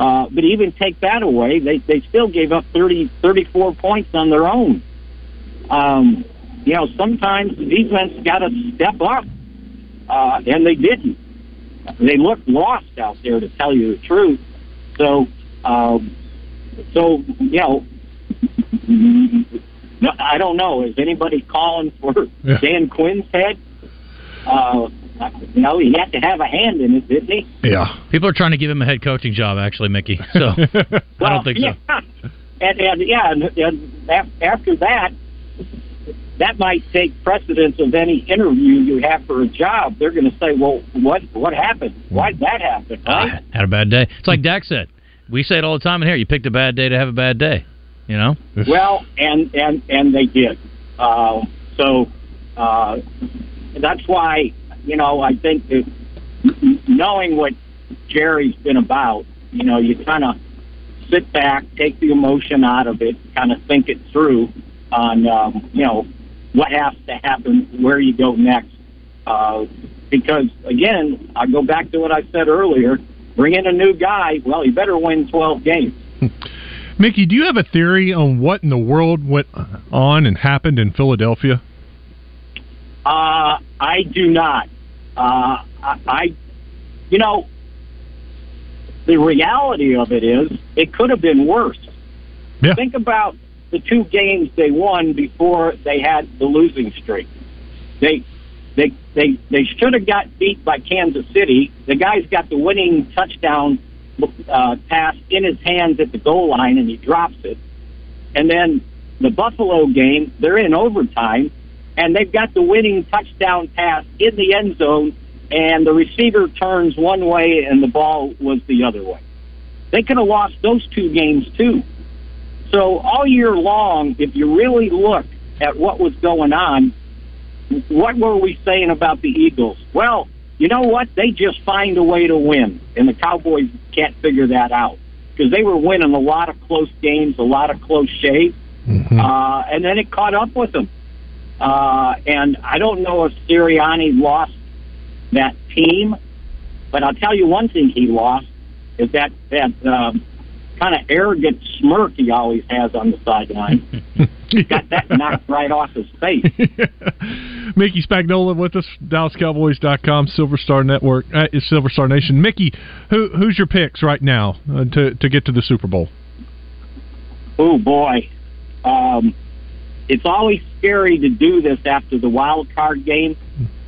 Uh, but even take that away, they, they still gave up 30, 34 points on their own. Um, you know, sometimes the defense got to step up, uh, and they didn't. They looked lost out there, to tell you the truth. So, um, so you know, I don't know. Is anybody calling for Yeah. Dan Quinn's head? Uh, you know, he had to have a hand in it, didn't he? Yeah. People are trying to give him a head coaching job, actually, Mickey. So I don't think yeah. so. And, and yeah, and, and after that, that might take precedence of any interview you have for a job. They're going to say, "Well, what what happened? Why did that happen?" Right? Had a bad day. It's like Dak said. We say it all the time in here. You picked a bad day to have a bad day. You know. well, and and and they did. Uh, so uh, that's why you know I think that knowing what Jerry's been about, you know, you kind of sit back, take the emotion out of it, kind of think it through on um, you know what has to happen, where you go next. Uh, because again, I go back to what I said earlier. Bring in a new guy. Well, he better win twelve games. Mickey, do you have a theory on what in the world went on and happened in Philadelphia? Uh, I do not. Uh, I, I, you know, the reality of it is it could have been worse. Yeah. Think about the two games they won before they had the losing streak. They they they they should have got beat by Kansas City. The guy's got the winning touchdown uh, pass in his hands at the goal line, and he drops it. And then the Buffalo game, they're in overtime, and they've got the winning touchdown pass in the end zone, and the receiver turns one way, and the ball was the other way. They could have lost those two games too. So all year long, if you really look at what was going on, what were we saying about the Eagles? Well, you know what? They just find a way to win, and the Cowboys can't figure that out because they were winning a lot of close games, a lot of close shaves, uh, and then it caught up with them. Uh, and I don't know if Sirianni lost that team, but I'll tell you one thing he lost is that that um, kind of arrogant smirk he always has on the sideline. Got that knocked right off his face. Mickey Spagnola with us, DallasCowboys.com, Silver Star Network, uh, Silver Star Nation. Mickey, who who's your picks right now uh, to to get to the Super Bowl? Oh boy, um, it's always scary to do this after the wild card game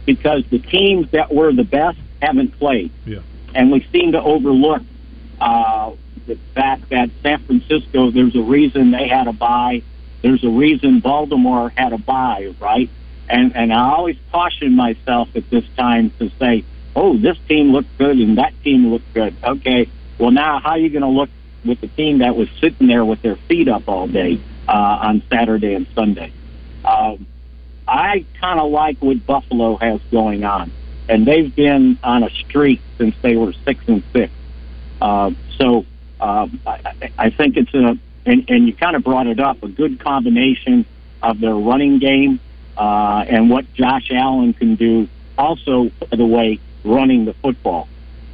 because the teams that were the best haven't played, Yeah. and we seem to overlook uh, the fact that San Francisco. There's a reason they had a buy. There's a reason Baltimore had a buy, right? And and I always caution myself at this time to say, oh, this team looked good and that team looked good. Okay, well now how are you going to look with the team that was sitting there with their feet up all day uh, on Saturday and Sunday? Um, I kind of like what Buffalo has going on, and they've been on a streak since they were six and six. Uh, so um, I, I- think it's a, and, and you kind of brought it up, a good combination of their running game uh, and what Josh Allen can do. Also, by the way, running the football.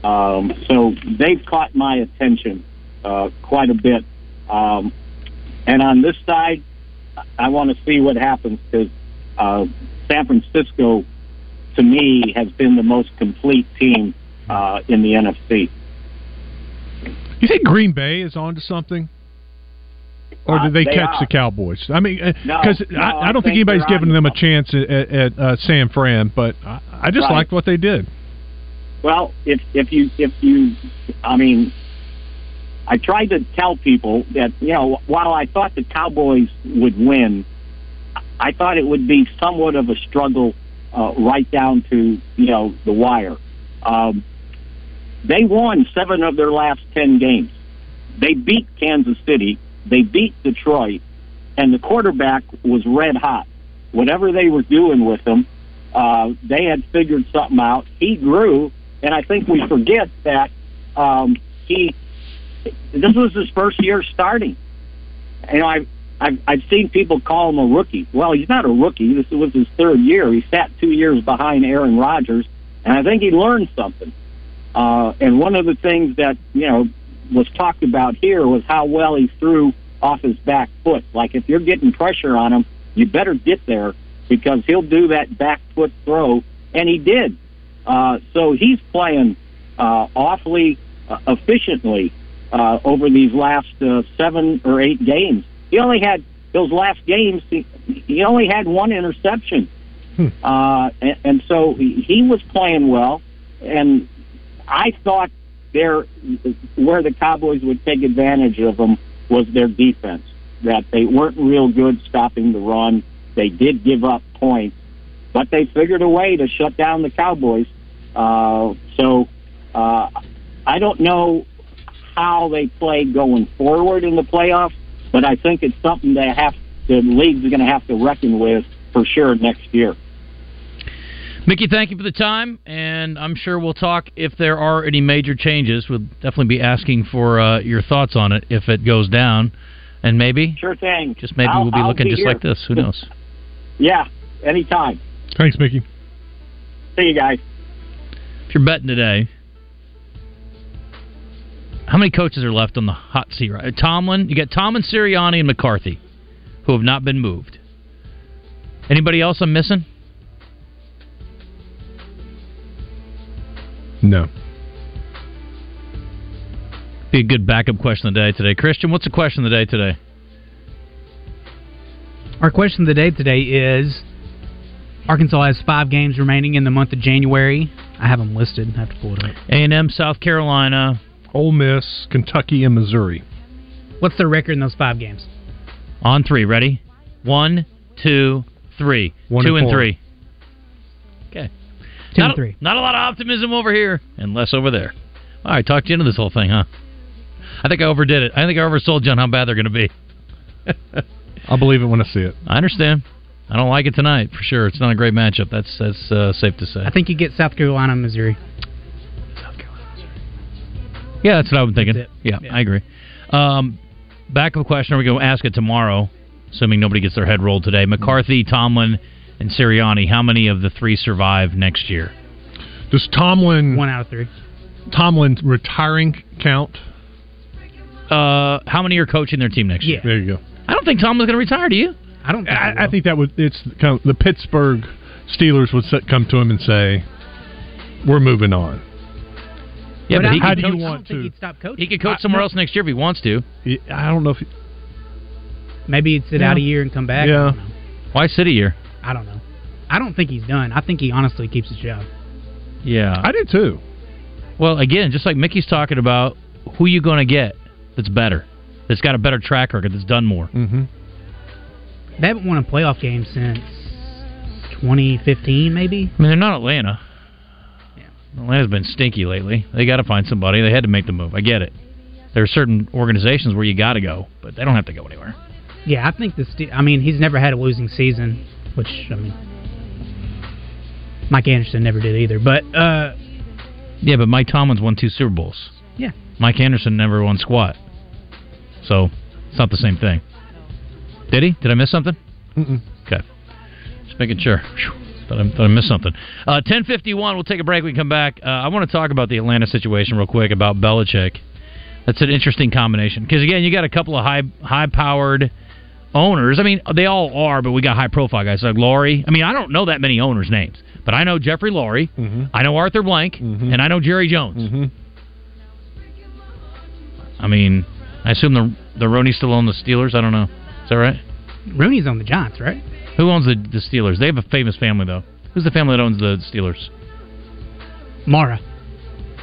Um, so they've caught my attention uh, quite a bit. Um, and on this side, I want to see what happens because uh, San Francisco, to me, has been the most complete team uh, in the NFC. You think Green Bay is onto something? Or Uh, did they, they catch are. the Cowboys? I mean, No, because no, I, I I don't think think anybody's giving them a chance at, at, at uh, San Fran, but I, I just Right. liked what they did. Well, if if you if you, I mean, I tried to tell people that you know while I thought the Cowboys would win, I thought it would be somewhat of a struggle uh, right down to you know the wire. Um, they won seven of their last ten games. They beat Kansas City. They beat Detroit, and the quarterback was red hot. Whatever they were doing with him, uh, they had figured something out. He grew, and I think we forget that um, he. This was his first year starting. You know, I've, I've I've seen people call him a rookie. Well, he's not a rookie. This was his third year. He sat two years behind Aaron Rodgers, and I think he learned something. Uh, and one of the things that you know was talked about here was how well he threw off his back foot. Like if you're getting pressure on him, you better get there because he'll do that back foot throw, and he did. Uh, so he's playing uh, awfully uh, efficiently uh, over these last uh, seven or eight games. He only had those last games. He, he only had one interception, uh, and, and so he, he was playing well. And I thought there where the Cowboys would take advantage of them was their defense. That they weren't real good stopping the run. They did give up points, but they figured a way to shut down the Cowboys. Uh, so uh, I don't know how they play going forward in the playoffs, but I think it's something they have the league's going to have to reckon with for sure next year. Mickey, thank you for the time, and I'm sure we'll talk if there are any major changes. We'll definitely be asking for uh, your thoughts on it if it goes down, and maybe Sure thing. just maybe I'll- we'll be I'll looking be just here. like this. Who knows? Yeah, anytime. Thanks, Mickey. See you guys. If you're betting today, how many coaches are left on the hot seat? Right, Tomlin. You got Tomlin, Sirianni, and McCarthy, who have not been moved. Anybody else I'm missing? No. Be a good backup question of the day today. Christian, what's the question of the day today? Our question of the day today is Arkansas has five games remaining in the month of January. I have them listed. I have to pull it up. A&M, South Carolina, Ole Miss, Kentucky, and Missouri. What's their record in those five games? On three, ready? One, two, three. One two and and four. three. Okay. Two not three. Not a lot of optimism over here, and less over there. All right, talked you into this whole thing, huh? I think I overdid it. I think I oversold you on how bad they're going to be. I'll believe it when I see it. I understand. I don't like it tonight for sure. It's not a great matchup. That's that's uh, safe to say. I think you get South Carolina, Missouri. Yeah, that's what I'm thinking. That's Yeah, I agree. Um, back of a question: Are we going to ask it tomorrow? Assuming nobody gets their head rolled today. McCarthy, Tomlin, and Sirianni, how many of the three survive next year? Does Tomlin one out of three? Tomlin retiring count? Uh, how many are coaching their team next year? There you go. I don't think Tomlin's going to retire. Do you? I don't. I, I think that would it's kind of, the Pittsburgh Steelers would set, come to him and say, "We're moving on." Yeah, but, I- he how could do you want to? He'd stop coaching. He could coach I- somewhere no. else next year if he wants to. I don't know if. He, Maybe he'd sit Yeah. out a year and come back. Yeah. I don't know. Why sit a year? I don't know. I don't think he's done. I think he honestly keeps his job. Yeah, I do too. Well, again, just like Mickey's talking about, who you going to get that's better, that's got a better track record, that's done more. Mm-hmm. They haven't won a playoff game since 2015, maybe. I mean, they're not Atlanta. Atlanta's been stinky lately. They got to find somebody. They had to make the move. I get it. There are certain organizations where you got to go, but they don't have to go anywhere. Yeah, I think the. Ste- I mean, he's never had a losing season, which I mean, Mike Anderson never did either. But uh, Yeah, but Mike Tomlin's won two Super Bowls. Yeah. Mike Anderson never won squat. So it's not the same thing. Did he? Did I miss something? Mm-mm. Okay. Just making sure. Phew. Thought I, thought I missed something. Uh, 1051, we'll take a break. We come back. Uh, I want to talk about the Atlanta situation real quick about Belichick. That's an interesting combination. Because, again, you got a couple of high high powered owners. I mean, they all are, but we got high profile guys like Lurie. I mean, I don't know that many owners' names, but I know Jeffrey Lurie, mm-hmm. I know Arthur Blank, mm-hmm. and I know Jerry Jones. Mm-hmm. I mean, I assume the the Rooney still own the Steelers. I don't know. Is that right? Rooney's on the Giants, right? Who owns the, the Steelers? They have a famous family though. Who's the family that owns the Steelers? Mara.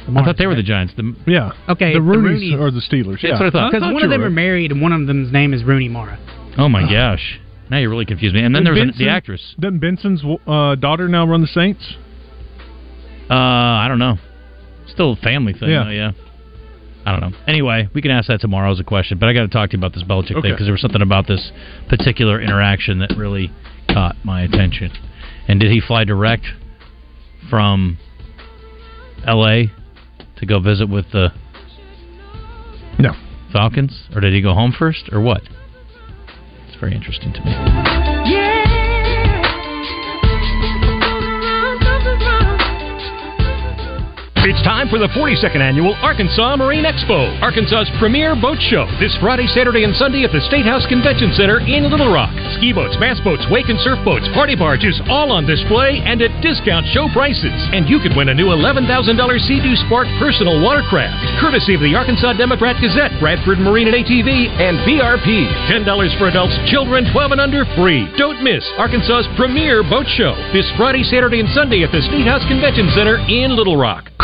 I thought they were the Giants. The, yeah. Okay, The if Rooney's Rooney's- or the Steelers. That's what I thought. Because one of them were are married, and one of them's name is Rooney Mara. Oh my gosh! Now you really confused me. And then there was an- the actress. Doesn't Benson's uh, daughter now run the Saints? Uh, I don't know. Still a family thing. Yeah. though, yeah. I don't know. Anyway, we can ask that tomorrow as a question. But I got to talk to you about this Belichick thing because there was something about this particular interaction that really caught my attention. And did he fly direct from L.A. to go visit with the No. Falcons, or did he go home first, or what? Very interesting to me. It's time for the 42nd annual Arkansas Marine Expo, Arkansas's premier boat show. This Friday, Saturday, and Sunday at the State House Convention Center in Little Rock. Ski boats, bass boats, wake and surf boats, party barges, all on display and at discount show prices. And you could win a new $11,000 Sea-Doo Spark personal watercraft, courtesy of the Arkansas Democrat Gazette, Bradford Marine and ATV, and BRP. $10 for adults, children 12 and under free. Don't miss Arkansas's premier boat show this Friday, Saturday, and Sunday at the State House Convention Center in Little Rock.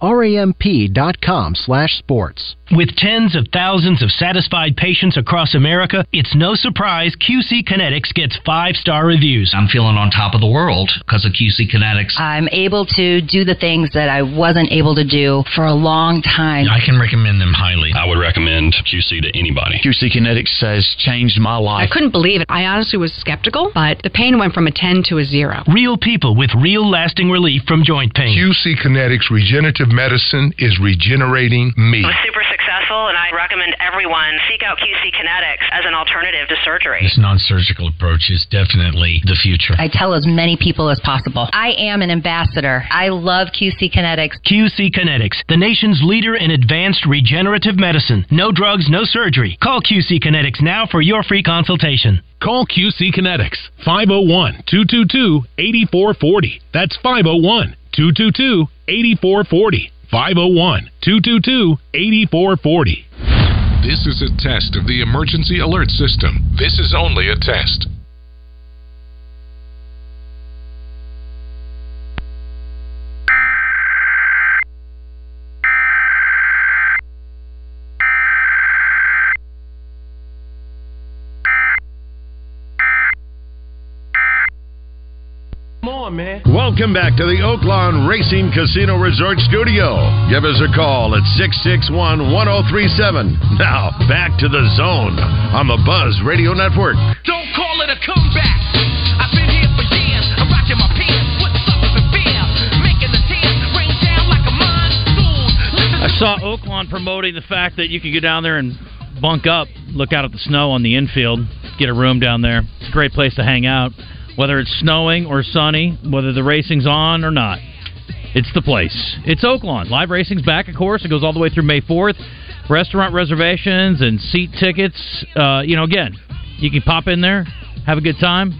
Ramp.com slash sports. ramp.com slash sports. With tens of thousands of satisfied patients across America, it's no surprise QC Kinetics gets five star reviews. I'm feeling on top of the world because of QC Kinetics. I'm able to do the things that I wasn't able to do for a long time. I can recommend them highly. I would recommend QC to anybody. QC Kinetics has changed my life. I couldn't believe it. I honestly was skeptical, but the pain went from a 10 to a 0. Real people with real lasting relief from joint pain. QC Kinetics Regenerative Medicine is regenerating me. It was super successful, and I recommend everyone seek out QC Kinetics as an alternative to surgery. This non surgical approach is definitely the future. I tell as many people as possible. I am an ambassador. I love QC Kinetics. QC Kinetics, the nation's leader in advanced regenerative medicine. No drugs, no surgery. Call QC Kinetics now for your free consultation. Call QC Kinetics 501 222 8440. That's 501 222 8440. 501 222 8440. This is a test of the emergency alert system. This is only a test. Come on, man. Welcome back to the Oaklawn Racing Casino Resort Studio. Give us a call at 661 1037. Now, back to the zone on the Buzz Radio Network. Don't call it a comeback. I've been here for years. I'm rocking my pants, putting suckers in fear, making the tears rain down like a monsoon. I saw Oaklawn promoting the fact that you can go down there and bunk up, look out at the snow on the infield, get a room down there. It's a great place to hang out, whether it's snowing or sunny, whether the racing's on or not. It's the place. It's Oaklawn. Live racing's back, of course. It goes all the way through May 4th. Restaurant reservations and seat tickets. Uh, you know, again, you can pop in there, have a good time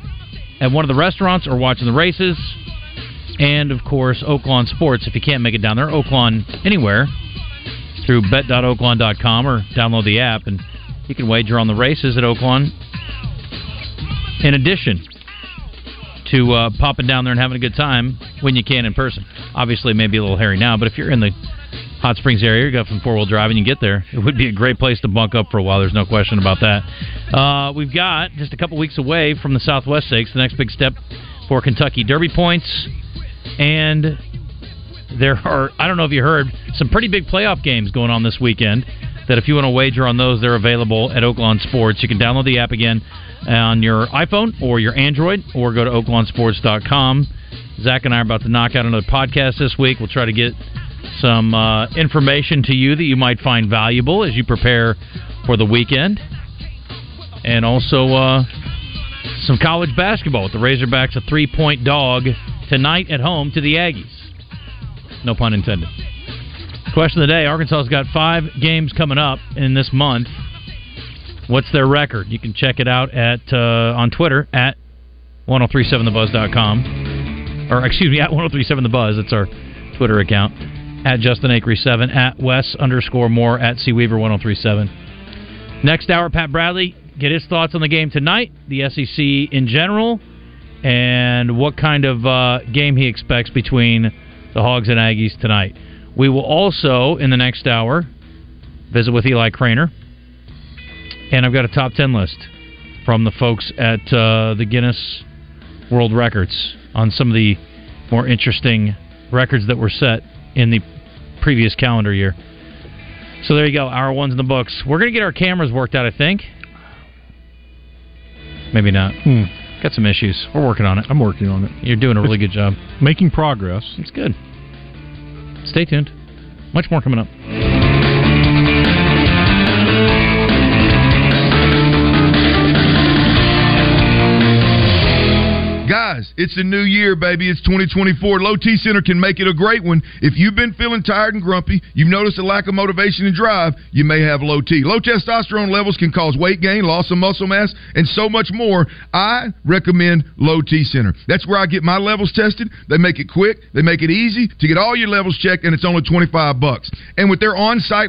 at one of the restaurants or watching the races. And, of course, Oaklawn Sports. If you can't make it down there, Oaklawn anywhere through bet.oaklawn.com or download the app, and you can wager on the races at Oaklawn. In addition to uh, popping down there and having a good time when you can in person. Obviously, maybe a little hairy now, but if you're in the Hot Springs area, you got from four wheel drive and you get there, it would be a great place to bunk up for a while. There's no question about that. Uh, we've got just a couple weeks away from the Southwest Stakes, the next big step for Kentucky Derby points, and there are I don't know if you heard some pretty big playoff games going on this weekend. That if you want to wager on those, they're available at Oaklawn Sports. You can download the app again on your iPhone or your Android, or go to oaklawnsports.com. Zach and I are about to knock out another podcast this week. We'll try to get some uh, information to you that you might find valuable as you prepare for the weekend, and also uh, some college basketball with the Razorbacks a three-point dog tonight at home to the Aggies. No pun intended. Question of the day: Arkansas's got five games coming up in this month. What's their record? You can check it out at uh, on Twitter at 1037thebuzz.com. Or excuse me, at 1037thebuzz. That's our Twitter account. At Justin Acri 7 at Wes underscore more at C Weaver 1037. Next hour, Pat Bradley get his thoughts on the game tonight, the SEC in general, and what kind of uh, game he expects between the Hogs and Aggies tonight. We will also, in the next hour, visit with Eli Craner. And I've got a top 10 list from the folks at uh, the Guinness World Records on some of the more interesting records that were set in the previous calendar year. So there you go. our one's in the books. We're going to get our cameras worked out, I think. Maybe not. Hmm. Got some issues. We're working on it. I'm working on it. You're doing a really good job. Making progress. It's good. Stay tuned. Much more coming up. Guys, it's a new year, baby. It's 2024. Low T Center can make it a great one. If you've been feeling tired and grumpy, you've noticed a lack of motivation and drive, you may have low T. Low testosterone levels can cause weight gain, loss of muscle mass, and so much more. I recommend Low T Center. That's where I get my levels tested. They make it quick, they make it easy to get all your levels checked, and it's only 25 bucks. And with their on-site